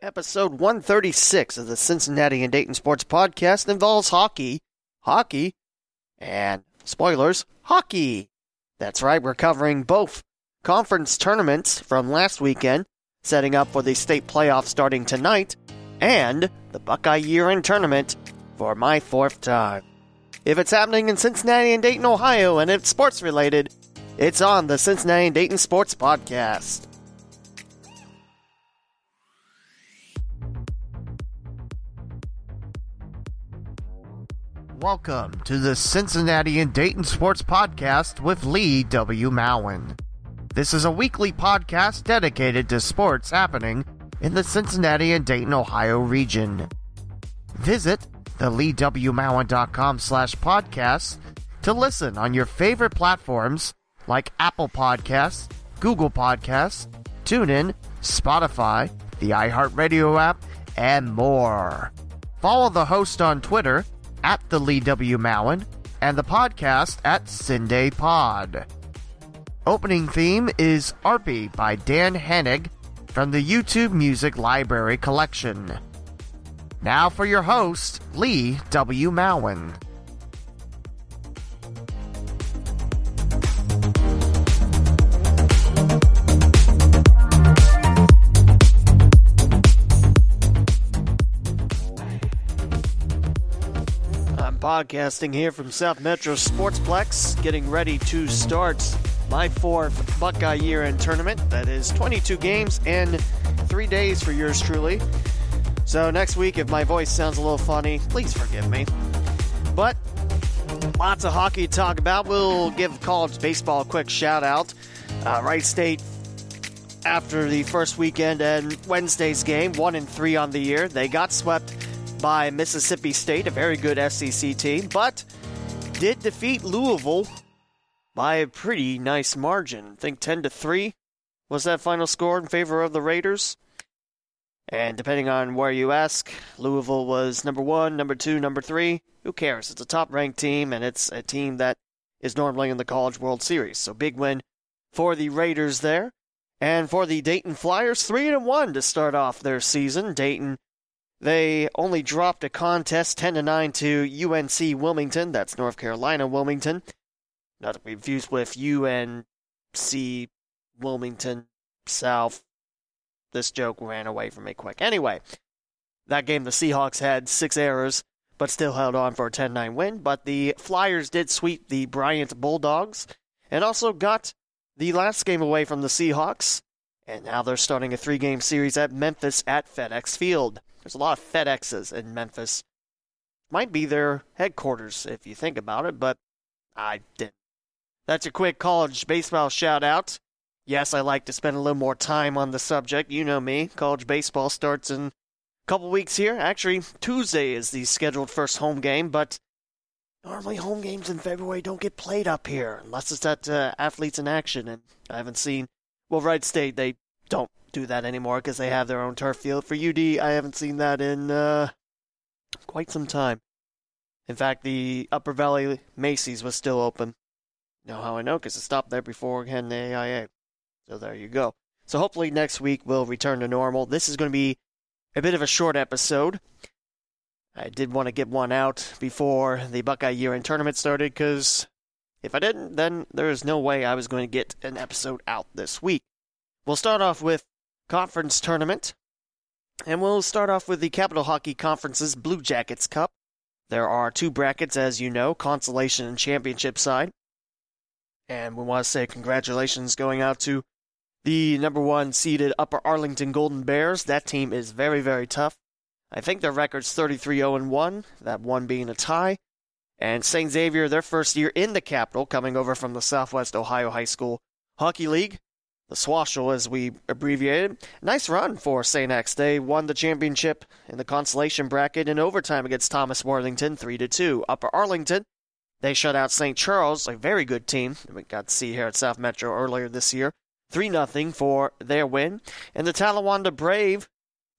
Episode 136 of the Cincinnati and Dayton Sports Podcast involves hockey, hockey, and spoilers, hockey. That's right, we're covering both conference tournaments from last weekend, setting up for the state playoffs starting tonight, and the Buckeye year end tournament for my fourth time. If it's happening in Cincinnati and Dayton, Ohio, and it's sports related, it's on the Cincinnati and Dayton Sports Podcast. Welcome to the Cincinnati and Dayton Sports Podcast with Lee W. Mowen. This is a weekly podcast dedicated to sports happening in the Cincinnati and Dayton, Ohio region. Visit the leewmowen.com slash podcast to listen on your favorite platforms like Apple Podcasts, Google Podcasts, TuneIn, Spotify, the iHeartRadio app, and more. Follow the host on Twitter at the Lee W. Mowen and the podcast at Cinday Pod. Opening theme is Arpy by Dan Henig from the YouTube Music Library Collection. Now for your host, Lee W. Mowen. Podcasting here from South Metro Sportsplex, getting ready to start my fourth Buckeye year end tournament. That is 22 games and three days for yours truly. So next week, if my voice sounds a little funny, please forgive me. But lots of hockey to talk about. We'll give college baseball a quick shout out. Uh, Wright State, after the first weekend and Wednesday's game, one and three on the year, they got swept by Mississippi State, a very good SEC team, but did defeat Louisville by a pretty nice margin. I think 10 to 3 was that final score in favor of the Raiders. And depending on where you ask, Louisville was number one, number two, number three. Who cares? It's a top ranked team, and it's a team that is normally in the College World Series. So big win for the Raiders there. And for the Dayton Flyers, 3 and 1 to start off their season. Dayton, they only dropped a contest 10 to 9 to UNC Wilmington. That's North Carolina Wilmington. Not to be confused with UNC Wilmington South this joke ran away from me quick. Anyway, that game the Seahawks had six errors, but still held on for a 10 9 win. But the Flyers did sweep the Bryant Bulldogs and also got the last game away from the Seahawks. And now they're starting a three game series at Memphis at FedEx Field. There's a lot of FedExes in Memphis. Might be their headquarters if you think about it, but I didn't. That's a quick college baseball shout out. Yes, I like to spend a little more time on the subject. You know me. College baseball starts in a couple weeks here. Actually, Tuesday is the scheduled first home game, but normally home games in February don't get played up here unless it's at uh, athletes in action. And I haven't seen. Well, Wright State they don't do that anymore because they have their own turf field. For UD, I haven't seen that in uh, quite some time. In fact, the Upper Valley Macy's was still open. Know how I know? Because it stopped there before again the AIA. So there you go. So hopefully next week we'll return to normal. This is going to be a bit of a short episode. I did want to get one out before the Buckeye year end tournament started because if I didn't, then there is no way I was going to get an episode out this week. We'll start off with conference tournament, and we'll start off with the Capital Hockey Conference's Blue Jackets Cup. There are two brackets, as you know, consolation and championship side. And we want to say congratulations going out to the number one seeded Upper Arlington Golden Bears. That team is very, very tough. I think their record's 33 0 1, that one being a tie. And St. Xavier, their first year in the capital, coming over from the Southwest Ohio High School Hockey League, the Swashel as we abbreviated. Nice run for St. X. They won the championship in the consolation bracket in overtime against Thomas Worthington 3 to 2. Upper Arlington, they shut out St. Charles, a very good team we got to see here at South Metro earlier this year. 3 0 for their win. And the Talawanda Brave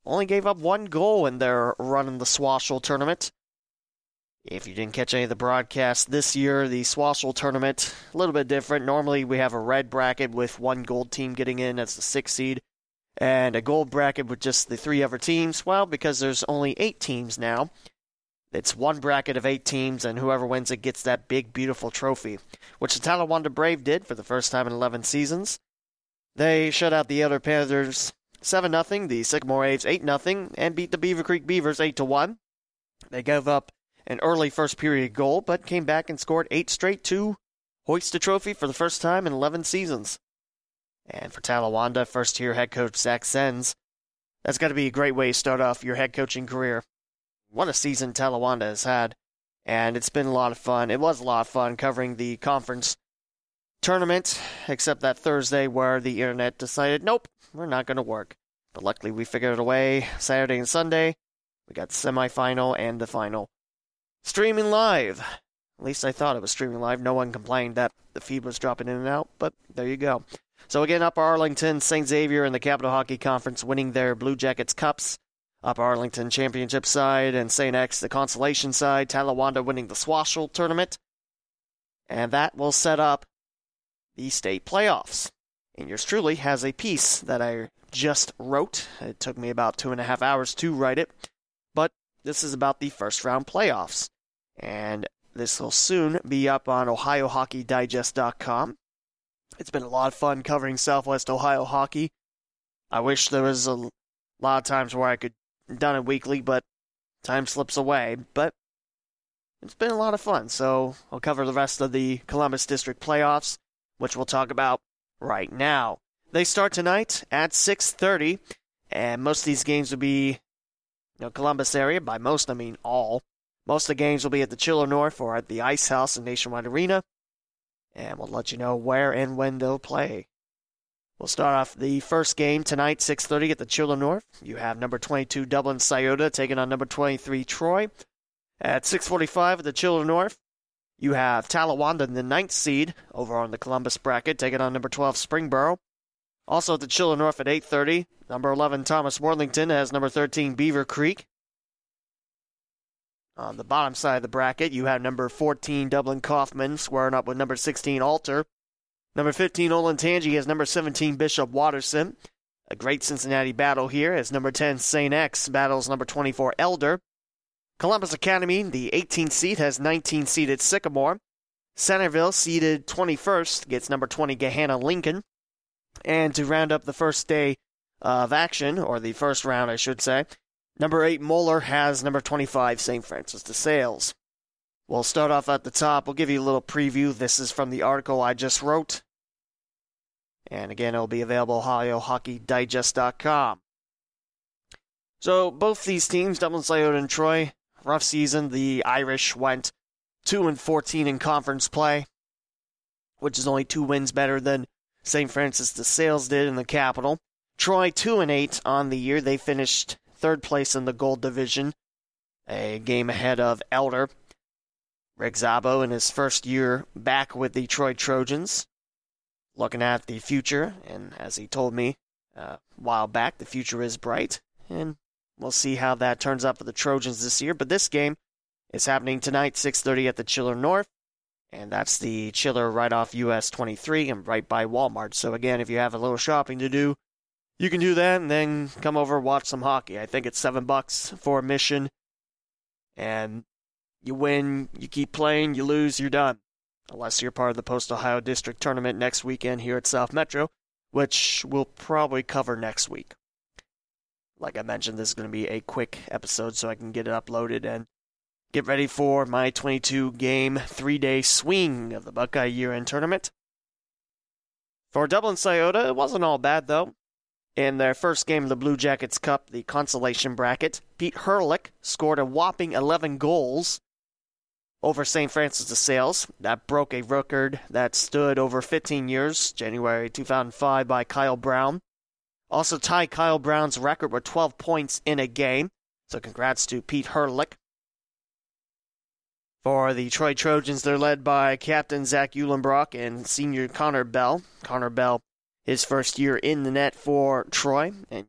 only gave up one goal in their run in the Swashel tournament. If you didn't catch any of the broadcasts this year, the Swashel tournament, a little bit different. Normally we have a red bracket with one gold team getting in as the sixth seed. And a gold bracket with just the three other teams? Well, because there's only eight teams now. It's one bracket of eight teams, and whoever wins it gets that big, beautiful trophy, which the Talawanda Brave did for the first time in 11 seasons. They shut out the Elder Panthers 7 0, the Sycamore Aves 8 0, and beat the Beaver Creek Beavers 8 1. They gave up an early first period goal, but came back and scored eight straight to hoist the trophy for the first time in 11 seasons. And for Talawanda, first year head coach Zach Sens, that's got to be a great way to start off your head coaching career. What a season Talawanda has had, and it's been a lot of fun. It was a lot of fun covering the conference tournament, except that Thursday where the internet decided, nope, we're not going to work. But luckily, we figured it a way Saturday and Sunday. We got semifinal and the final. Streaming live. At least I thought it was streaming live. No one complained that the feed was dropping in and out, but there you go. So again, Upper Arlington, St. Xavier, and the Capital Hockey Conference winning their Blue Jackets Cups. Upper Arlington Championship side and St. X the consolation side. Talawanda winning the Swashel tournament. And that will set up the state playoffs. And yours truly has a piece that I just wrote. It took me about two and a half hours to write it. This is about the first round playoffs. And this will soon be up on OhioHockeyDigest.com. It's been a lot of fun covering Southwest Ohio hockey. I wish there was a lot of times where I could done it weekly, but time slips away. But it's been a lot of fun. So I'll cover the rest of the Columbus District playoffs, which we'll talk about right now. They start tonight at 6:30, and most of these games will be, know, Columbus area. By most, I mean all. Most of the games will be at the Chiller North or at the Ice House in Nationwide Arena, and we'll let you know where and when they'll play. We'll start off the first game tonight, 6:30 at the Chiller North. You have number 22 Dublin Scioto taking on number 23 Troy. At 6:45 at the Chiller North, you have Talawanda, the ninth seed, over on the Columbus bracket, taking on number 12 Springboro. Also at the Chiller North at 8:30, number 11 Thomas Worthington has number 13 Beaver Creek. On the bottom side of the bracket, you have number 14 Dublin Coffman squaring up with number 16 Alter. Number 15 Olentangy has number 17 Bishop Watterson. A great Cincinnati battle here as number 10 St. X battles number 24 Elder. Columbus Academy, the 18th seed, has 19 seeded Sycamore. Centerville, seeded 21st, gets number 20 Gahanna Lincoln. And to round up the first day of action, or the first round, I should say, number 8 Moeller has number 25 St. Francis de Sales. We'll start off at the top. We'll give you a little preview. This is from the article I just wrote. And again, it'll be available at OhioHockeyDigest.com. So both these teams, Dublin Scioto and Troy, rough season. The Irish went 2 and 14 in conference play, which is only two wins better than St. Francis de Sales did in the capital. Troy 2 and 8 on the year. They finished third place in the gold division, a game ahead of Elder. Rick Zabo in his first year back with the Troy Trojans, looking at the future, and as he told me uh, a while back, the future is bright, and We'll see how that turns out for the Trojans this year. But this game is happening tonight, 6:30 at the Chiller North, and that's the Chiller right off US 23 and right by Walmart. So again, if you have a little shopping to do, you can do that and then come over watch some hockey. I think it's seven bucks for admission, and you win, you keep playing, you lose, you're done. Unless you're part of the Post Ohio District Tournament next weekend here at South Metro, which we'll probably cover next week like I mentioned, this is going to be a quick episode so I can get it uploaded and get ready for my 22 game, three day swing of the Buckeye year end tournament. For Dublin Scioto, it wasn't all bad though. In their first game of the Blue Jackets Cup, the consolation bracket, Pete Hurlick scored a whopping 11 goals over St. Francis de Sales. That broke a record that stood over 15 years, January 2005, by Kyle Brown. Also tied Kyle Brown's record with 12 points in a game. So congrats to Pete Herlick. For the Troy Trojans, they're led by Captain Zach Eulenbrock and senior Connor Bell. Connor Bell, his first year in the net for Troy. And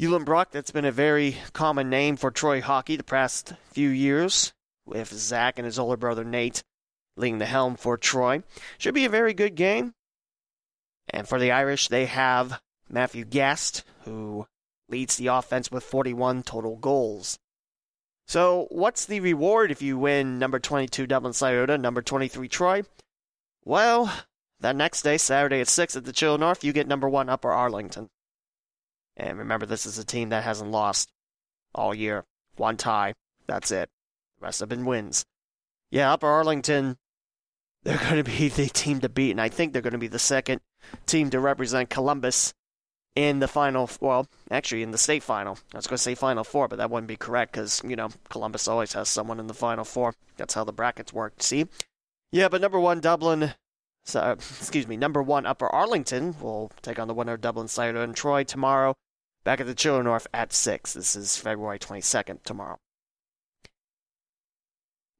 Eulenbrock, that's been a very common name for Troy hockey the past few years, with Zach and his older brother Nate leading the helm for Troy. Should be a very good game. And for the Irish, they have Matthew Gast, who leads the offense with 41 total goals. So, what's the reward if you win number 22 Dublin Scioto, number 23 Troy? Well, that next day, Saturday at 6 at the Chiller North, you get number 1 Upper Arlington. And remember, this is a team that hasn't lost all year. One tie. That's it. The rest have been wins. Yeah, Upper Arlington, they're going to be the team to beat, and I think they're going to be the second team to represent Columbus in the final, well, actually in the state final. I was going to say final four, but that wouldn't be correct because, you know, Columbus always has someone in the final four. That's how the brackets work, see? Yeah, but number one, Dublin, excuse me, number one, Upper Arlington will take on the winner of Dublin Scioto and Troy tomorrow back at the Chiller North at 6. This is February 22nd tomorrow.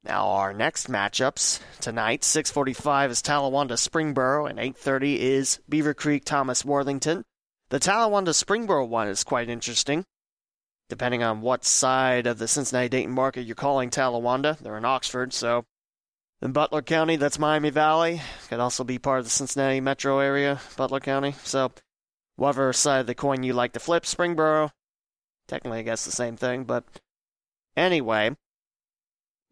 Now our next matchups tonight, 6:45 is Talawanda Springboro and 8:30 is Beaver Creek Thomas Worthington. The Talawanda Springboro one is quite interesting. Depending on what side of the Cincinnati Dayton market you're calling Talawanda, they're in Oxford, so in Butler County, that's Miami Valley. Could also be part of the Cincinnati metro area, Butler County. So, whatever side of the coin you like to flip, Springboro, technically, I guess the same thing, but anyway,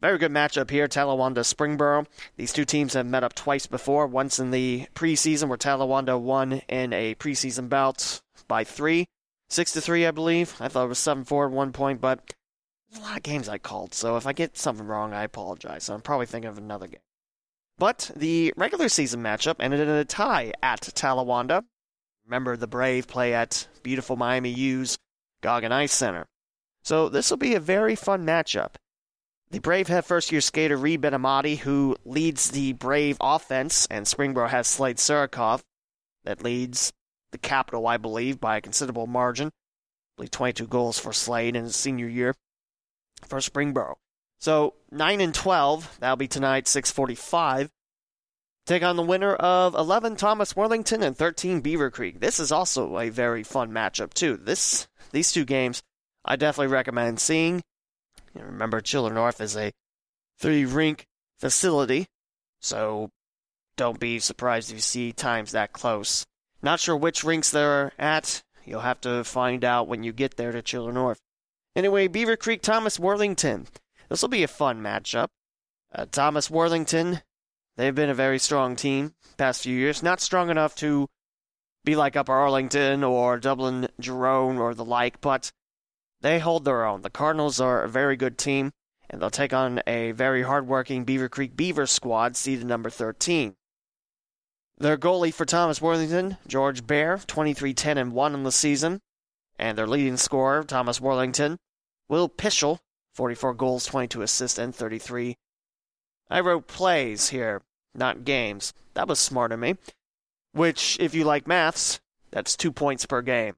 very good matchup here, Talawanda Springboro. These two teams have met up twice before, once in the preseason where Talawanda won in a preseason bout by three. Six to three, I believe. I thought it was seven four at one point, but there's a lot of games I called, so if I get something wrong, I apologize. I'm probably thinking of another game. But the regular season matchup ended in a tie at Talawanda. Remember, the Brave play at beautiful Miami U's Goggin Ice Center. So this will be a very fun matchup. The Brave have first year skater Reed Benamati, who leads the Brave offense, and Springboro has Slade Surikov, that leads the capital, I believe, by a considerable margin. I believe 22 goals for Slade in his senior year for Springboro. So 9 and 12, that'll be tonight, 645. Take on the winner of 11 Thomas Worthington and 13 Beaver Creek. This is also a very fun matchup too. This these two games I definitely recommend seeing. You remember, Chiller North is a three rink facility, so don't be surprised if you see times that close. Not sure which rinks they're at. You'll have to find out when you get there to Chiller North. Anyway, Beaver Creek Thomas Worthington. This will be a fun matchup. Uh, Thomas Worthington, they've been a very strong team past few years. Not strong enough to be like Upper Arlington or Dublin Jerome or the like, but they hold their own. The Cardinals are a very good team, and they'll take on a very hardworking Beaver Creek Beaver squad, seeded number 13. Their goalie for Thomas Worthington, George Bear, 23 10 and 1 in the season. And their leading scorer, Thomas Worthington, Will Pischel, 44 goals, 22 assists, and 33. I wrote plays here, not games. That was smart of me. Which, if you like maths, that's two points per game.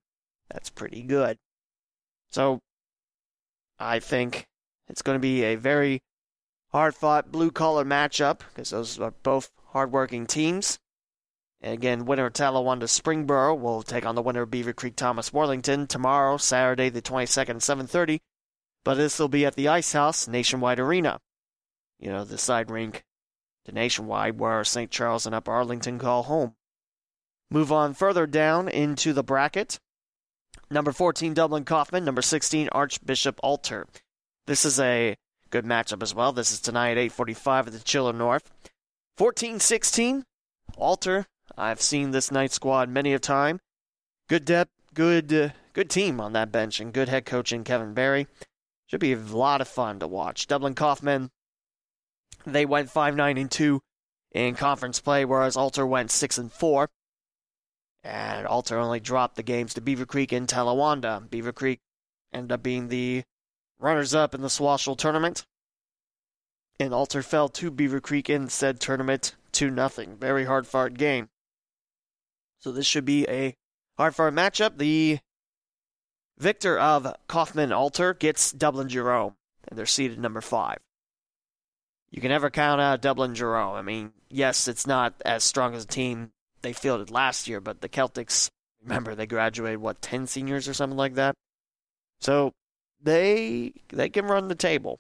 That's pretty good. So I think it's going to be a very hard fought blue collar matchup because those are both hard working teams. And again, winner Talawanda Springboro will take on the winner Beaver Creek Thomas Worthington tomorrow, Saturday the 22nd 7:30. But this will be at the Ice House Nationwide Arena. You know, the side rink to Nationwide where St. Charles and Upper Arlington call home. Move on further down into the bracket. Number 14, Dublin Coffman. Number 16, Archbishop Alter. This is a good matchup as well. This is tonight at 8:45 at the Chiller North. 14-16, Alter. I've seen this night squad many a time. Good depth, good uh, good team on that bench, and good head coaching Kevin Barry. Should be a lot of fun to watch. Dublin Coffman. They went five nine and two in conference play, whereas Alter went six and four. And Alter only dropped the games to Beaver Creek and Talawanda. Beaver Creek ended up being the runners up in the Swashel tournament. And Alter fell to Beaver Creek in said tournament 2 nothing. Very hard fought game. So this should be a hard fought matchup. The victor of Coffman Alter gets Dublin Jerome, and they're seated number five. You can never count out Dublin Jerome. I mean, yes, it's not as strong as a team they fielded last year, but the Celtics, remember, they graduated, what, 10 seniors or something like that? So they they can run the table.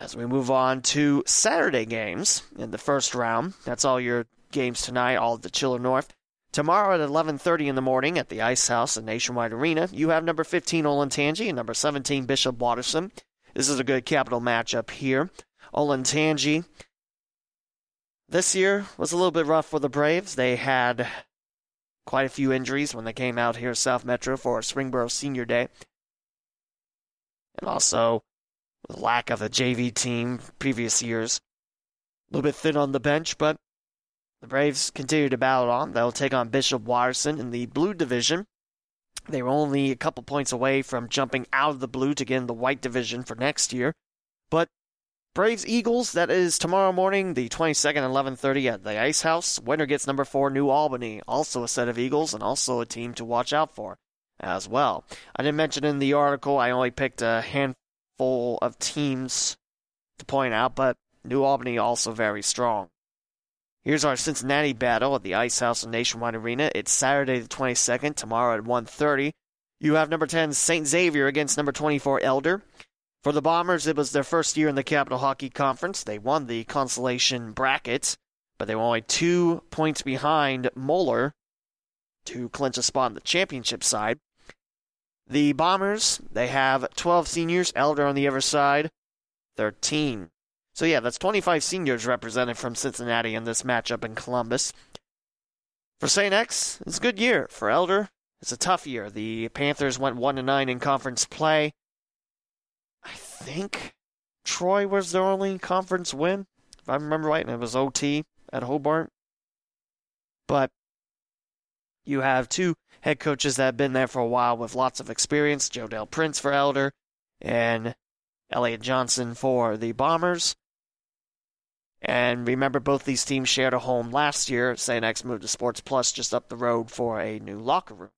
As we move on to Saturday games in the first round, that's all your games tonight, all the Chiller North. Tomorrow at 11:30 in the morning at the Ice House at Nationwide Arena, you have number 15 Olentangy and number 17 Bishop Watterson. This is a good capital matchup here. Olentangy this year was a little bit rough for the Braves. They had quite a few injuries when they came out here South Metro for Springboro Senior Day. And also the lack of a JV team previous years. A little bit thin on the bench, but the Braves continue to battle on. They'll take on Bishop Watterson in the blue division. They were only a couple points away from jumping out of the blue to get in the white division for next year. But Braves Eagles, that is tomorrow morning, the 22nd, 11:30 at the Ice House. Winner gets number 4 New Albany, also a set of Eagles and also a team to watch out for as well. I didn't mention in the article, I only picked a handful of teams to point out, but New Albany also very strong. Here's our Cincinnati battle at the Ice House and Nationwide Arena. It's Saturday the 22nd, tomorrow at 1.30. You have number 10 St. Xavier against number 24 Elder. For the Bombers, it was their first year in the Capital Hockey Conference. They won the consolation bracket, but they were only two points behind Moeller to clinch a spot in the championship side. The Bombers, they have 12 seniors, Elder on the other side, 13. So yeah, that's 25 seniors represented from Cincinnati in this matchup in Columbus. For St. X, it's a good year. For Elder, it's a tough year. The Panthers went 1 to 9 in conference play. Think Troy was their only conference win, if I remember right, and it was OT at Hobart. But you have two head coaches that have been there for a while with lots of experience Joe Del Prince for Elder and Elliot Johnson for the Bombers. And remember, both these teams shared a home last year. St. X moved to Sports Plus just up the road for a new locker room.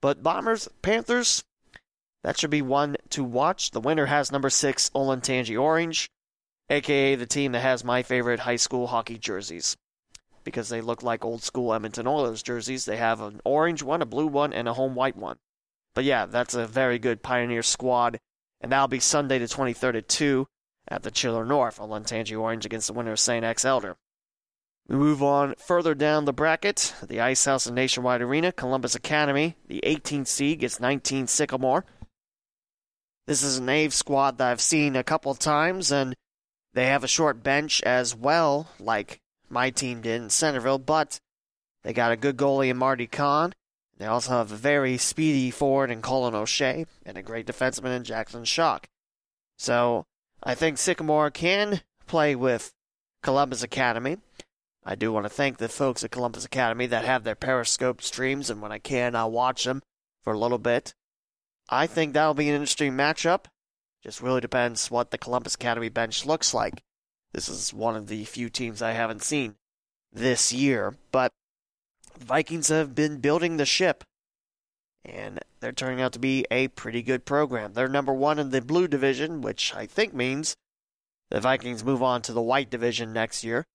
But Bombers, Panthers, that should be one to watch. The winner has number six, Olentangy Orange, aka the team that has my favorite high school hockey jerseys. Because they look like old school Edmonton Oilers jerseys. They have an orange one, a blue one, and a home white one. But yeah, that's a very good Pioneer squad. And that'll be Sunday the 23rd at 2 at the Chiller North, Olentangy Orange against the winner of St. X Elder. We move on further down the bracket. The Ice House and Nationwide Arena, Columbus Academy, the 18th seed gets 19 Sycamore. This is an Ave squad that I've seen a couple times, and they have a short bench as well, like my team did in Centerville, but they got a good goalie in Marty Kahn. They also have a very speedy forward in Colin O'Shea and a great defenseman in Jackson Shock. So I think Sycamore can play with Columbus Academy. I do want to thank the folks at Columbus Academy that have their Periscope streams, and when I can, I'll watch them for a little bit. I think that'll be an interesting matchup. Just really depends what the Columbus Academy bench looks like. This is one of the few teams I haven't seen this year, but Vikings have been building the ship, and they're turning out to be a pretty good program. They're number one in the blue division, which I think means the Vikings move on to the white division next year.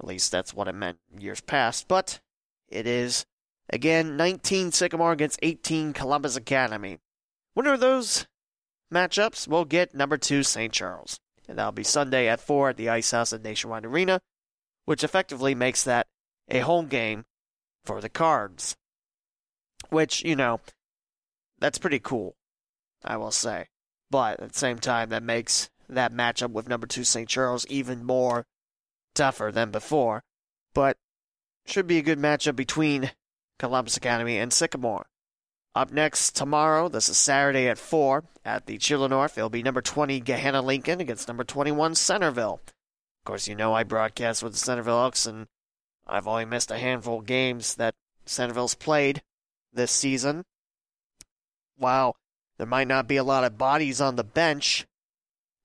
At least that's what it meant years past, but it is, again, 19 Sycamore against 18 Columbus Academy. Winner are those matchups We'll get number two St. Charles. And that'll be Sunday at 4 at the Ice House at Nationwide Arena, which effectively makes that a home game for the Cards. Which, you know, that's pretty cool, I will say. But at the same time, that makes that matchup with number two St. Charles even more tougher than before. But should be a good matchup between Columbus Academy and Sycamore. Up next tomorrow, this is Saturday at 4 at the Chiller North, It'll be number 20 Gahanna Lincoln against number 21 Centerville. Of course, you know I broadcast with the Centerville Elks, and I've only missed a handful of games that Centerville's played this season. While there might not be a lot of bodies on the bench,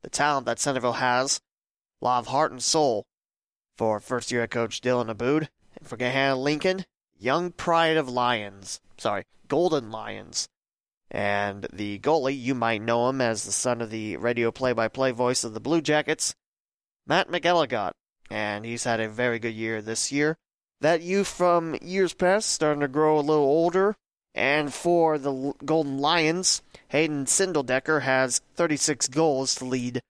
the talent that Centerville has, lot of heart and soul for first year head coach Dylan Aboud. And for Gahanna Lincoln, young pride of Lions. Sorry, Golden Lions. And the goalie, you might know him as the son of the radio play by play voice of the Blue Jackets, Matt McElligott. And he's had a very good year this year. That youth from years past starting to grow a little older. And for the Golden Lions, Hayden Sindeldecker has 36 goals to lead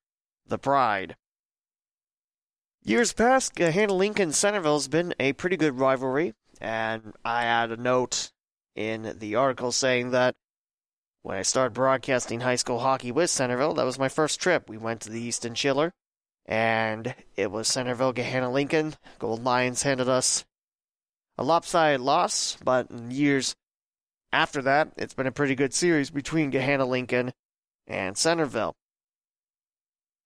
the Pride. Years past, Gahanna Lincoln Centerville has been a pretty good rivalry And I add a note in the article saying that when I started broadcasting high school hockey with Centerville, that was my first trip. We went to the Easton Chiller, and it was Centerville Gahanna Lincoln. Gold Lions handed us a lopsided loss, but in years after that, it's been a pretty good series between Gahanna Lincoln and Centerville.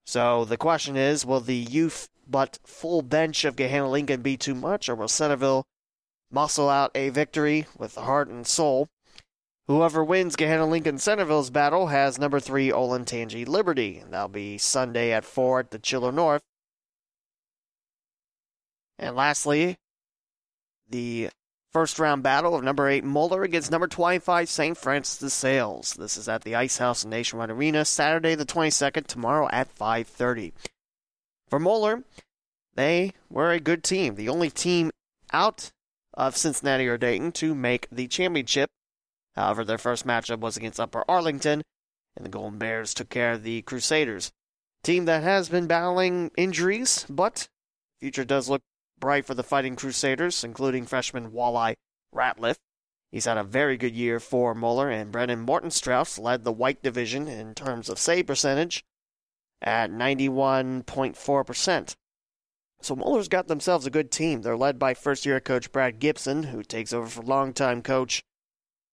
So the question is will the youth but full bench of Gahanna Lincoln be too much, or will Centerville muscle out a victory with heart and soul? Whoever wins Gahanna Lincoln Centerville's battle has number three Olentangy Liberty. That'll be Sunday at 4 at the Chiller North. And lastly, the first round battle of number 8 Moeller against number 25 St. Francis de Sales. This is at the Ice House Nationwide Arena Saturday the 22nd, tomorrow at 5:30. For Moeller, they were a good team, the only team out of Cincinnati or Dayton to make the championship However, their first matchup was against Upper Arlington, and the Golden Bears took care of the Crusaders. Team that has been battling injuries, but future does look bright for the Fighting Crusaders, including freshman Walleye Ratliff. He's had a very good year for Moeller, and Brennan Morton-Strauss led the white division in terms of save percentage at 91.4%. So Moeller's got themselves a good team. They're led by first year coach Brad Gibson, who takes over for longtime coach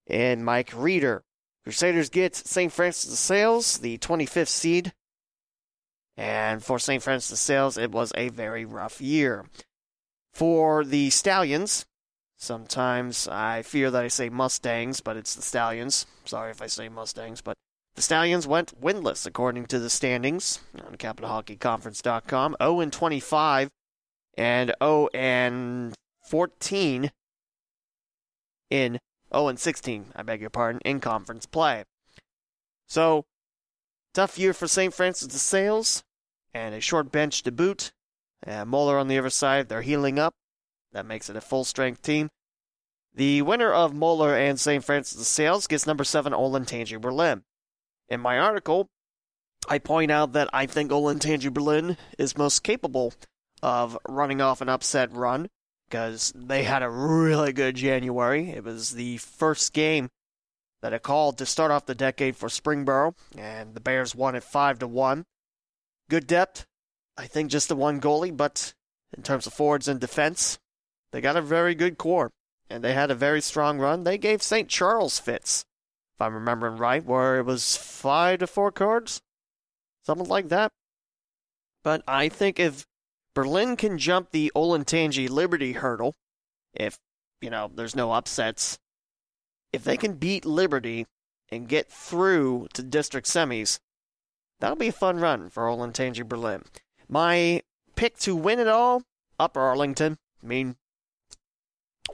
and Mike Reeder. Crusaders get St. Francis de Sales, the 25th seed. And for St. Francis de Sales, it was a very rough year. For the Stallions, sometimes I fear that I say Mustangs, but it's the Stallions. Sorry if I say Mustangs, but the Stallions went winless according to the standings on CapitalHockeyConference.com. 0 and 25 and 0 and 14 in 0 and 16, I beg your pardon, in conference play. So, tough year for St. Francis de Sales, and a short bench to boot. And Moeller on the other side, they're healing up. That makes it a full strength team. The winner of Moeller and St. Francis de Sales gets number 7 Olentangy Berlin. In my article, I point out that I think Olentangy Berlin is most capable of running off an upset run because they had a really good January. It was the first game that I called to start off the decade for Springboro, and the Bears won it five to one. Good depth, I think just the one goalie, but in terms of forwards and defense, they got a very good core, and they had a very strong run. They gave St. Charles fits, if I'm remembering right, where it was five to four cards, something like that. But I think if Berlin can jump the Olentangy Liberty hurdle if, you know, there's no upsets. If they can beat Liberty and get through to district semis, that'll be a fun run for Olentangy Berlin. My pick to win it all, Upper Arlington. I mean,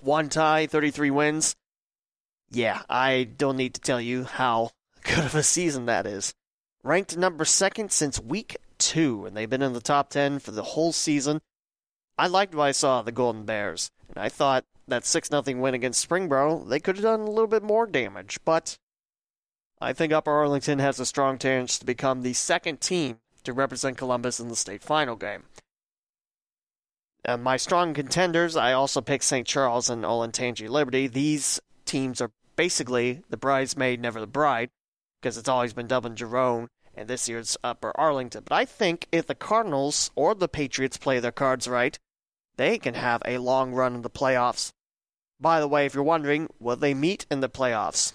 one tie, 33 wins. Yeah, I don't need to tell you how good of a season that is. Ranked number second since week two, and they've been in the top 10 for the whole season. I liked what I saw the Golden Bears, and I thought that 6 0 win against Springboro, they could have done a little bit more damage, but I think Upper Arlington has a strong chance to become the second team to represent Columbus in the state final game. And my strong contenders, I also picked St. Charles and Olentangy Liberty. These teams are basically the bridesmaid, never the bride, because it's always been Dublin Jerome and this year's Upper Arlington. But I think if the Cardinals or the Patriots play their cards right, they can have a long run in the playoffs. By the way, if you're wondering, will they meet in the playoffs?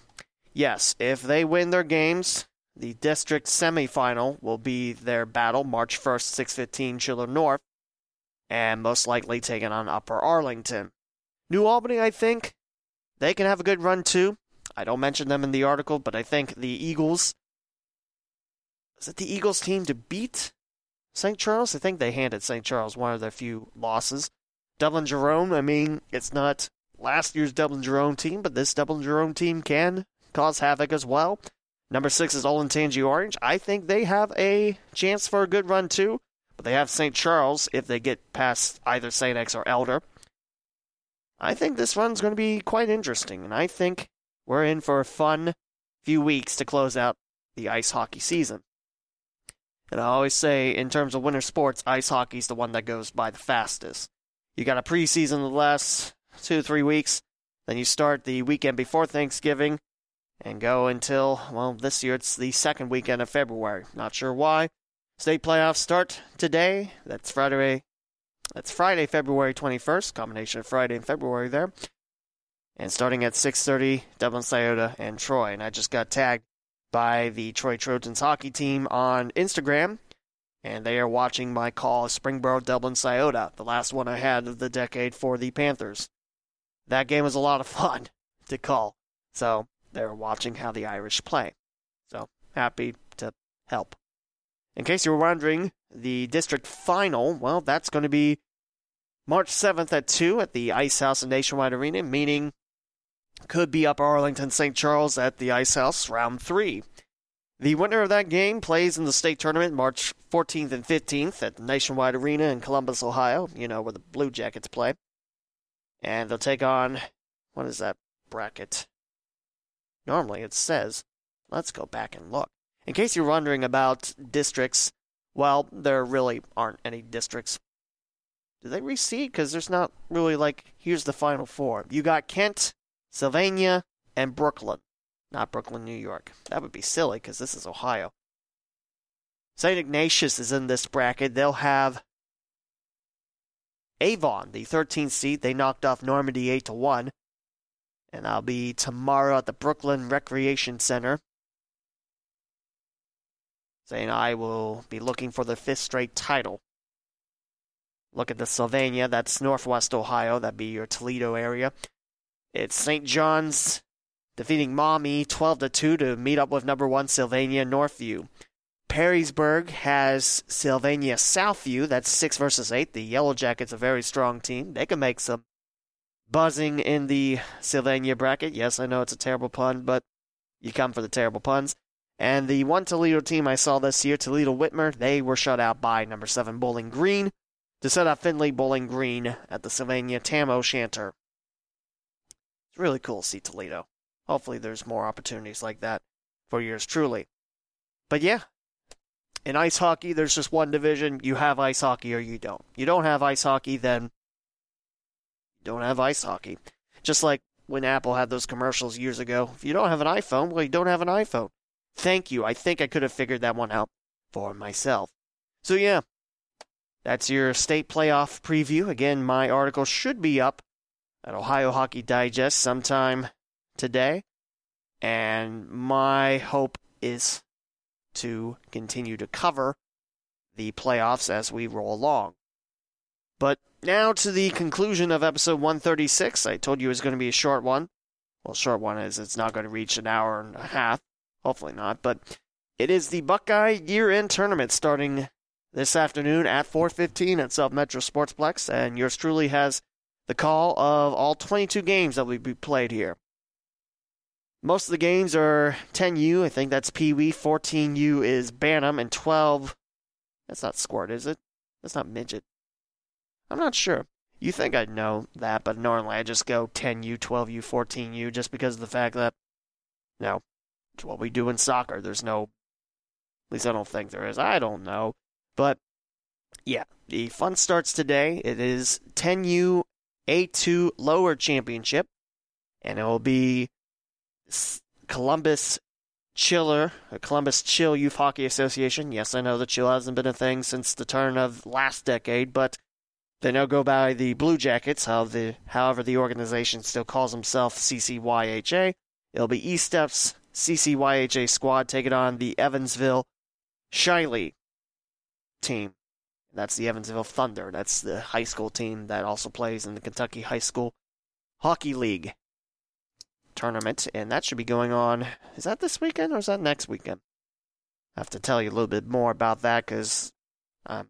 Yes, if they win their games, the district semifinal will be their battle March 1st, 6:15 Chiller North, and most likely taking on Upper Arlington. New Albany, I think, they can have a good run too. I don't mention them in the article, but I think the Eagles is it the Eagles team to beat St. Charles? I think they handed St. Charles one of their few losses. Dublin Jerome, I mean, it's not last year's Dublin Jerome team, but this Dublin Jerome team can cause havoc as well. Number six is Olentangy Orange. I think they have a chance for a good run too, but they have St. Charles if they get past either St. X or Elder. I think this run's going to be quite interesting, and I think we're in for a fun few weeks to close out the ice hockey season. And I always say, in terms of winter sports, ice hockey's the one that goes by the fastest. You got a preseason the last two, three weeks. Then you start the weekend before Thanksgiving and go until, well, this year it's the second weekend of February. Not sure why. State playoffs start today. That's Friday. That's Friday, February 21st. Combination of Friday and February there. And starting at 6:30, Dublin Scioto and Troy. And I just got tagged by the Troy Trojans hockey team on Instagram, and they are watching my call of Springboro Dublin Scioto, the last one I had of the decade for the Panthers. That game was a lot of fun to call. So they're watching how the Irish play. So happy to help. In case you were wondering, the district final, well, that's going to be March 7th at 2 at the Ice House and Nationwide Arena, meaning could be Upper Arlington St. Charles at the Ice House round 3. The winner of that game plays in the state tournament March 14th and 15th at the Nationwide Arena in Columbus, Ohio, you know, where the Blue Jackets play. And they'll take on, what is that bracket? Normally it says, let's go back and look. In case you're wondering about districts, well, there really aren't any districts. Do they reseed? Because there's not really like, here's the final four. You got Kent, Sylvania, and Brooklyn. Not Brooklyn, New York. That would be silly because this is Ohio. St. Ignatius is in this bracket. They'll have Avon, the 13th seed. They knocked off Normandy 8 to 1 and I'll be tomorrow at the Brooklyn Recreation Center. Saying I will be looking for the fifth straight title. Look at the Sylvania, that's northwest Ohio, that'd be your Toledo area. It's St. John's defeating Maumee 12 to 2 to meet up with number 1 Sylvania Northview. Perrysburg has Sylvania Southview, that's 6 versus 8. The Yellow Jackets are a very strong team. They can make some buzzing in the Sylvania bracket. Yes, I know it's a terrible pun, but you come for the terrible puns. And the one Toledo team I saw this year, Toledo Whitmer, they were shut out by number seven Bowling Green to set up Findlay Bowling Green at the Sylvania Tam O'Shanter. It's really cool to see Toledo. Hopefully, there's more opportunities like that for yours truly. But yeah, in ice hockey, there's just one division. You have ice hockey or you don't. You don't have ice hockey, then don't have ice hockey. Just like when Apple had those commercials years ago. If you don't have an iPhone, well, you don't have an iPhone. Thank you. I think I could have figured that one out for myself. So, yeah, that's your state playoff preview. Again, my article should be up at Ohio Hockey Digest sometime today. And my hope is to continue to cover the playoffs as we roll along. But now to the conclusion of episode 136. I told you it was going to be a short one. Well, short one is it's not going to reach an hour and a half. Hopefully not. But it is the Buckeye year-end tournament starting this afternoon at 4:15 at South Metro Sportsplex, and yours truly has the call of all 22 games that will be played here. Most of the games are 10U. I think that's Pee Wee. 14U is Bantam, and 12. That's not Squirt, is it? That's not Midget. I'm not sure. You think I'd know that, but normally I just go 10U, 12U, 14U just because of the fact that, you know, it's what we do in soccer. There's no, at least I don't think there is. I don't know. But, yeah, the fun starts today. It is 10U A2 Lower Championship, and it will be Columbus Chiller, uh, Columbus Chill Youth Hockey Association. Yes, I know the chill hasn't been a thing since the turn of last decade, but they now go by the Blue Jackets, how the, however, the organization still calls himself CCYHA. It'll be East Steps CCYHA squad taking on the Evansville Shiley team. That's the Evansville Thunder. That's the high school team that also plays in the Kentucky High School Hockey League tournament. And that should be going on. Is that this weekend or is that next weekend? I have to tell you a little bit more about that because I'm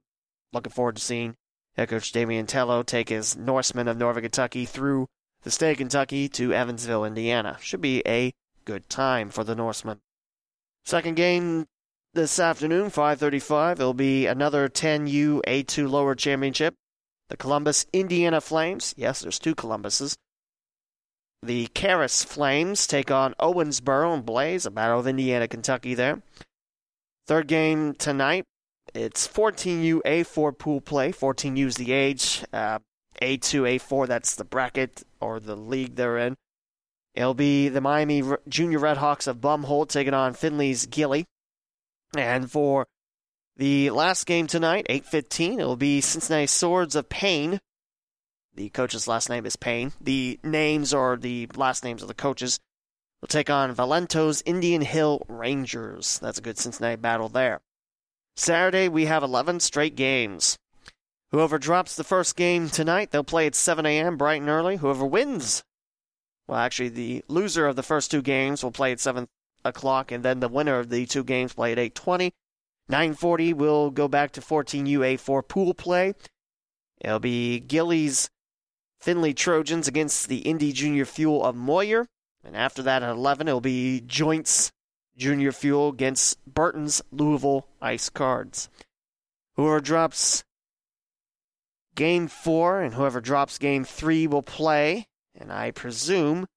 looking forward to seeing Head coach Damian Tello take his Norsemen of Northern Kentucky through the state of Kentucky to Evansville, Indiana. Should be a good time for the Norsemen. Second game this afternoon, 5:35. It'll be another 10U A2 lower championship. The Columbus Indiana Flames. Yes, there's two Columbuses. The Caras Flames take on Owensboro and Blaze, a battle of Indiana, Kentucky there. Third game tonight, it's 14U A4 pool play. 14U is the age. Uh, A2, A4, that's the bracket or the league they're in. It'll be the Miami Junior Redhawks of Bumholt taking on Finley's Gilly. And for the last game tonight, 8:15, it will be Cincinnati Swords of Payne. The coach's last name is Payne. The names are the last names of the coaches will take on Valento's Indian Hill Rangers. That's a good Cincinnati battle there. Saturday, we have 11 straight games. Whoever drops the first game tonight, they'll play at 7 a.m. bright and early. Whoever wins, well, actually, the loser of the first two games will play at 7 o'clock, and then the winner of the two games play at 8:20. 9:40 will go back to 14UA for pool play. It'll be Gillies Finley Trojans against the Indy Junior Fuel of Moyer. And after that at 11, it'll be Joints Junior Fuel against Burton's Louisville Ice Cards. Whoever drops game four and whoever drops game three will play. And I presume,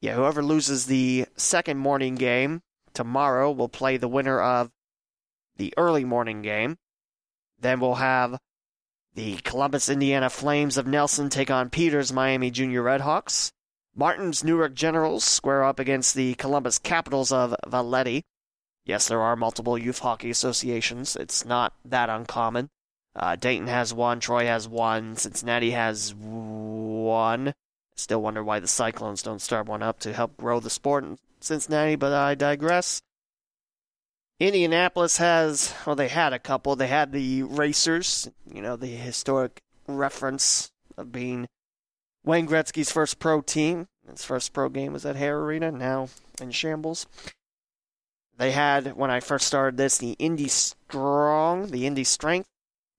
yeah, whoever loses the second morning game tomorrow will play the winner of the early morning game. Then we'll have the Columbus, Indiana Flames of Nelson take on Peters Miami Junior Redhawks. Martin's Newark Generals square up against the Columbus Capitals of Valletta. Yes, there are multiple youth hockey associations. It's not that uncommon. Uh, Dayton has one, Troy has one, Cincinnati has one. Still wonder why the Cyclones don't start one up to help grow the sport in Cincinnati, but I digress. Indianapolis has, well, they had a couple. They had the Racers, you know, the historic reference of being Wayne Gretzky's first pro team. His first pro game was at Hara Arena, now in shambles. They had, when I first started this, the Indy Strong, the Indy Strength,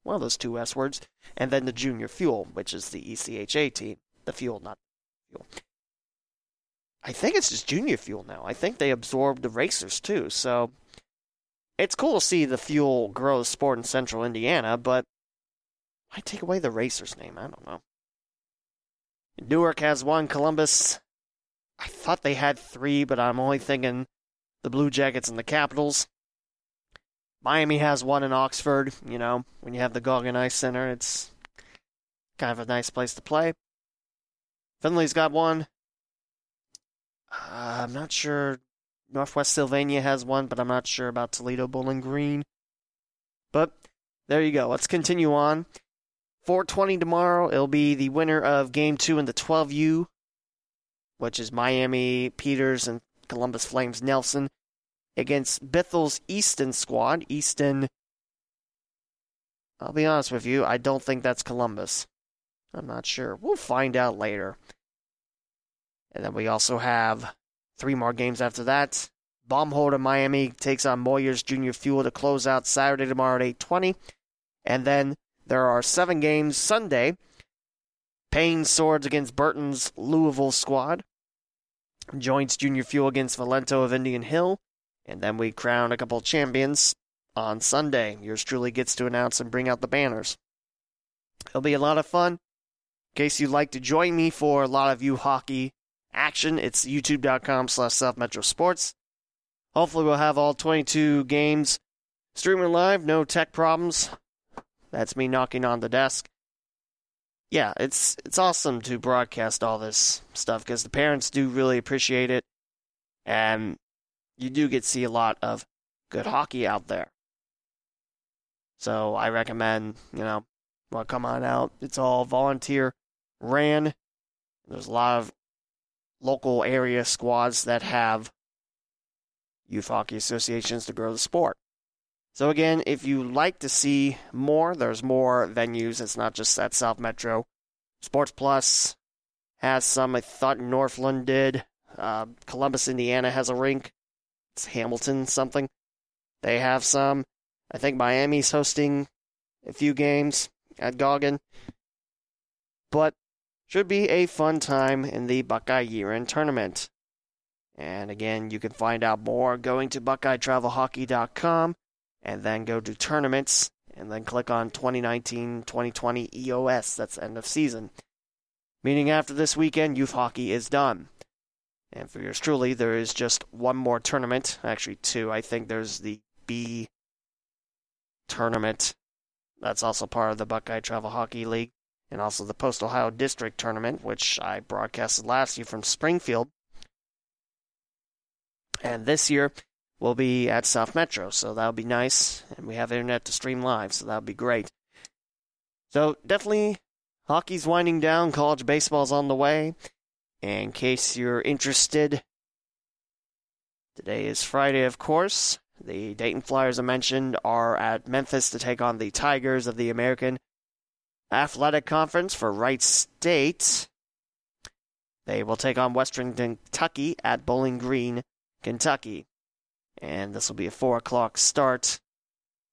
one of those two S words, and then the Junior Fuel, which is the ECHA team. The Fuel, not Fuel. I think it's just Junior Fuel now. I think they absorbed the Racers too, so it's cool to see the fuel grow the sport in central Indiana, but why take away the racer's name? I don't know. Newark has one. Columbus, I thought they had three, but I'm only thinking the Blue Jackets and the Capitals. Miami has one in Oxford. You know, when you have the Goggin Ice Center, it's kind of a nice place to play. Findlay's got one. Uh, I'm not sure Northwest Sylvania has one, but I'm not sure about Toledo Bowling Green. But there you go. Let's continue on. 420 tomorrow. It'll be the winner of Game 2 in the 12U, which is Miami Peters and Columbus Flames Nelson, against Bethel's Easton squad. Easton, I'll be honest with you, I don't think that's Columbus. I'm not sure. We'll find out later. And then we also have Three more games after that. Baumholder Miami takes on Moyers Junior Fuel to close out Saturday tomorrow at 8:20, and then there are seven games Sunday. Payne Swords against Burton's Louisville squad. Joints Junior Fuel against Valento of Indian Hill, and then we crown a couple champions on Sunday. Yours truly gets to announce and bring out the banners. It'll be a lot of fun. Case you'd like to join me for a lot of you hockey action. It's youtube.com slash South Metro Sports. Hopefully, we'll have all 22 games streaming live, no tech problems. That's me knocking on the desk. Yeah, it's it's awesome to broadcast all this stuff because the parents do really appreciate it, and you do get to see a lot of good hockey out there. So I recommend, you know, well, come on out. It's all volunteer ran. There's a lot of local area squads that have youth hockey associations to grow the sport. So again, if you like to see more, there's more venues. It's not just at South Metro. Sports Plus has some. I thought Northland did. Uh, Columbus, Indiana has a rink. It's Hamilton something. They have some. I think Miami's hosting a few games at Goggin. But should be a fun time in the Buckeye Year End Tournament. And again, you can find out more going to BuckeyeTravelHockey.com and then go to tournaments and then click on 2019 2020 EOS. That's end of season. Meaning after this weekend, youth hockey is done. And for yours truly, there is just one more tournament. Actually, two. I think there's the B tournament. That's also part of the Buckeye Travel Hockey League and also the Post Ohio District Tournament, which I broadcasted last year from Springfield. And this year will be at South Metro, so that'll be nice. And we have internet to stream live, so that'll be great. So definitely, hockey's winding down. College baseball's on the way. In case you're interested, today is Friday, of course. The Dayton Flyers, I mentioned, are at Memphis to take on the Tigers of the American Athletic Conference for Wright State. They will take on Western Kentucky at Bowling Green, Kentucky. And this will be a 4 o'clock start.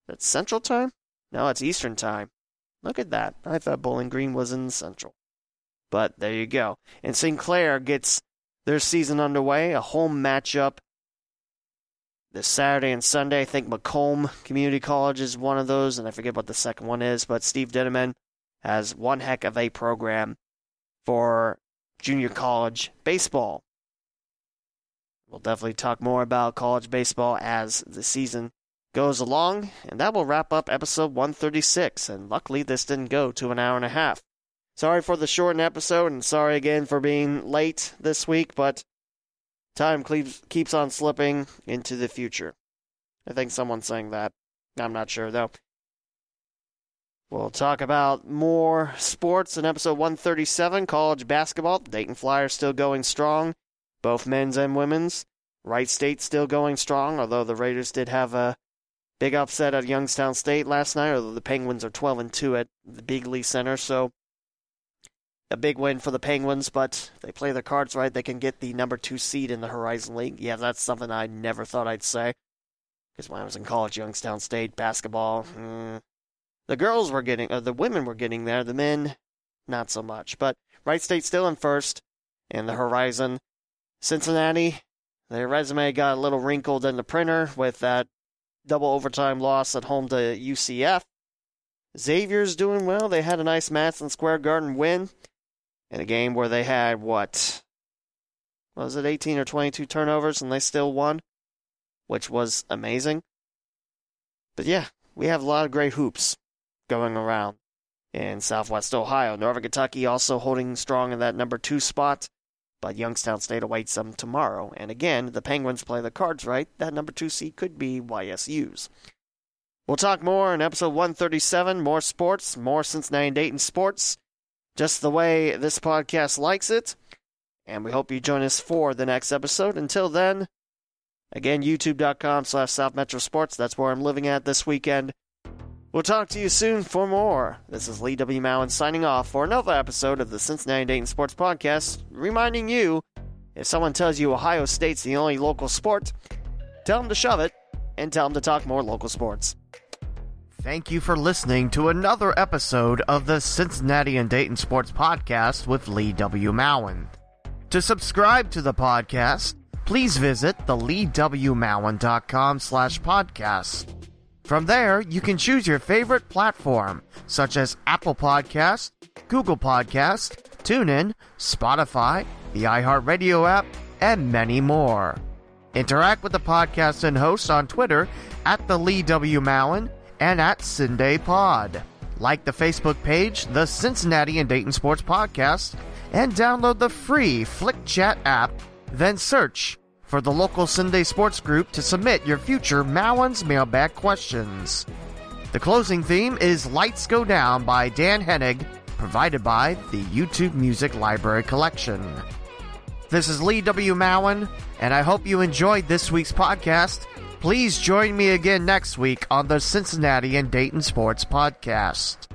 That's Central Time? No, it's Eastern Time. Look at that. I thought Bowling Green was in Central. But there you go. And Sinclair gets their season underway, a home matchup this Saturday and Sunday. I think Macomb Community College is one of those, and I forget what the second one is, but Steve Dintaman has one heck of a program for junior college baseball. We'll definitely talk more about college baseball as the season goes along, and that will wrap up episode 136. And luckily, this didn't go to an hour and a half. Sorry for the shortened episode, and sorry again for being late this week, but time keeps on slipping into the future. I think someone's saying that. I'm not sure, though. We'll talk about more sports in episode 137 college basketball. The Dayton Flyers still going strong, both men's and women's. Wright State still going strong, although the Raiders did have a big upset at Youngstown State last night, although the Penguins are 12 and 2 at the Big Beeghly Center, so a big win for the Penguins, but if they play their cards right. They can get the number two seed in the Horizon League. Yeah, that's something I never thought I'd say. Because when I was in college, Youngstown State basketball, mm, the girls were getting, or the women were getting there, the men, not so much. But Wright State still in first and the Horizon. Cincinnati, their resume got a little wrinkled in the printer with that double overtime loss at home to UCF. Xavier's doing well. They had a nice Madison Square Garden win in a game where they had what was it 18 or 22 turnovers and they still won, which was amazing. But yeah, we have a lot of great hoops going around in Southwest Ohio. Northern Kentucky also holding strong in that number two spot, but Youngstown State awaits them tomorrow. And again, the Penguins play the cards right. That number two seed could be YSU's. We'll talk more in episode 137. More sports, more Cincinnati and Dayton sports, just the way this podcast likes it. And we hope you join us for the next episode. Until then, again, youtube.com slash South Metro Sports. That's where I'm living at this weekend. We'll talk to you soon for more. This is Lee W. Mowen signing off for another episode of the Cincinnati Dayton Sports Podcast, reminding you if someone tells you Ohio State's the only local sport, tell them to shove it and tell them to talk more local sports. Thank you for listening to another episode of the Cincinnati and Dayton Sports Podcast with Lee W. Mowen. To subscribe to the podcast, please visit the leewmowen.com slash podcast. From there, you can choose your favorite platform, such as Apple Podcast, Google Podcast, TuneIn, Spotify, the iHeartRadio app, and many more. Interact with the podcast and hosts on Twitter at the Lee W. Mowen and at Cinday Pod. Like the Facebook page, the Cincinnati and Dayton Sports Podcast, and download the free Flick Chat app, then search for the local Cinday Sports Group to submit your future Mowen's mailbag questions. The closing theme is Lights Go Down by Dan Henig, provided by the YouTube Music Library Collection. This is Lee W. Mowen, and I hope you enjoyed this week's podcast. Please join me again next week on the Cincinnati and Dayton Sports Podcast.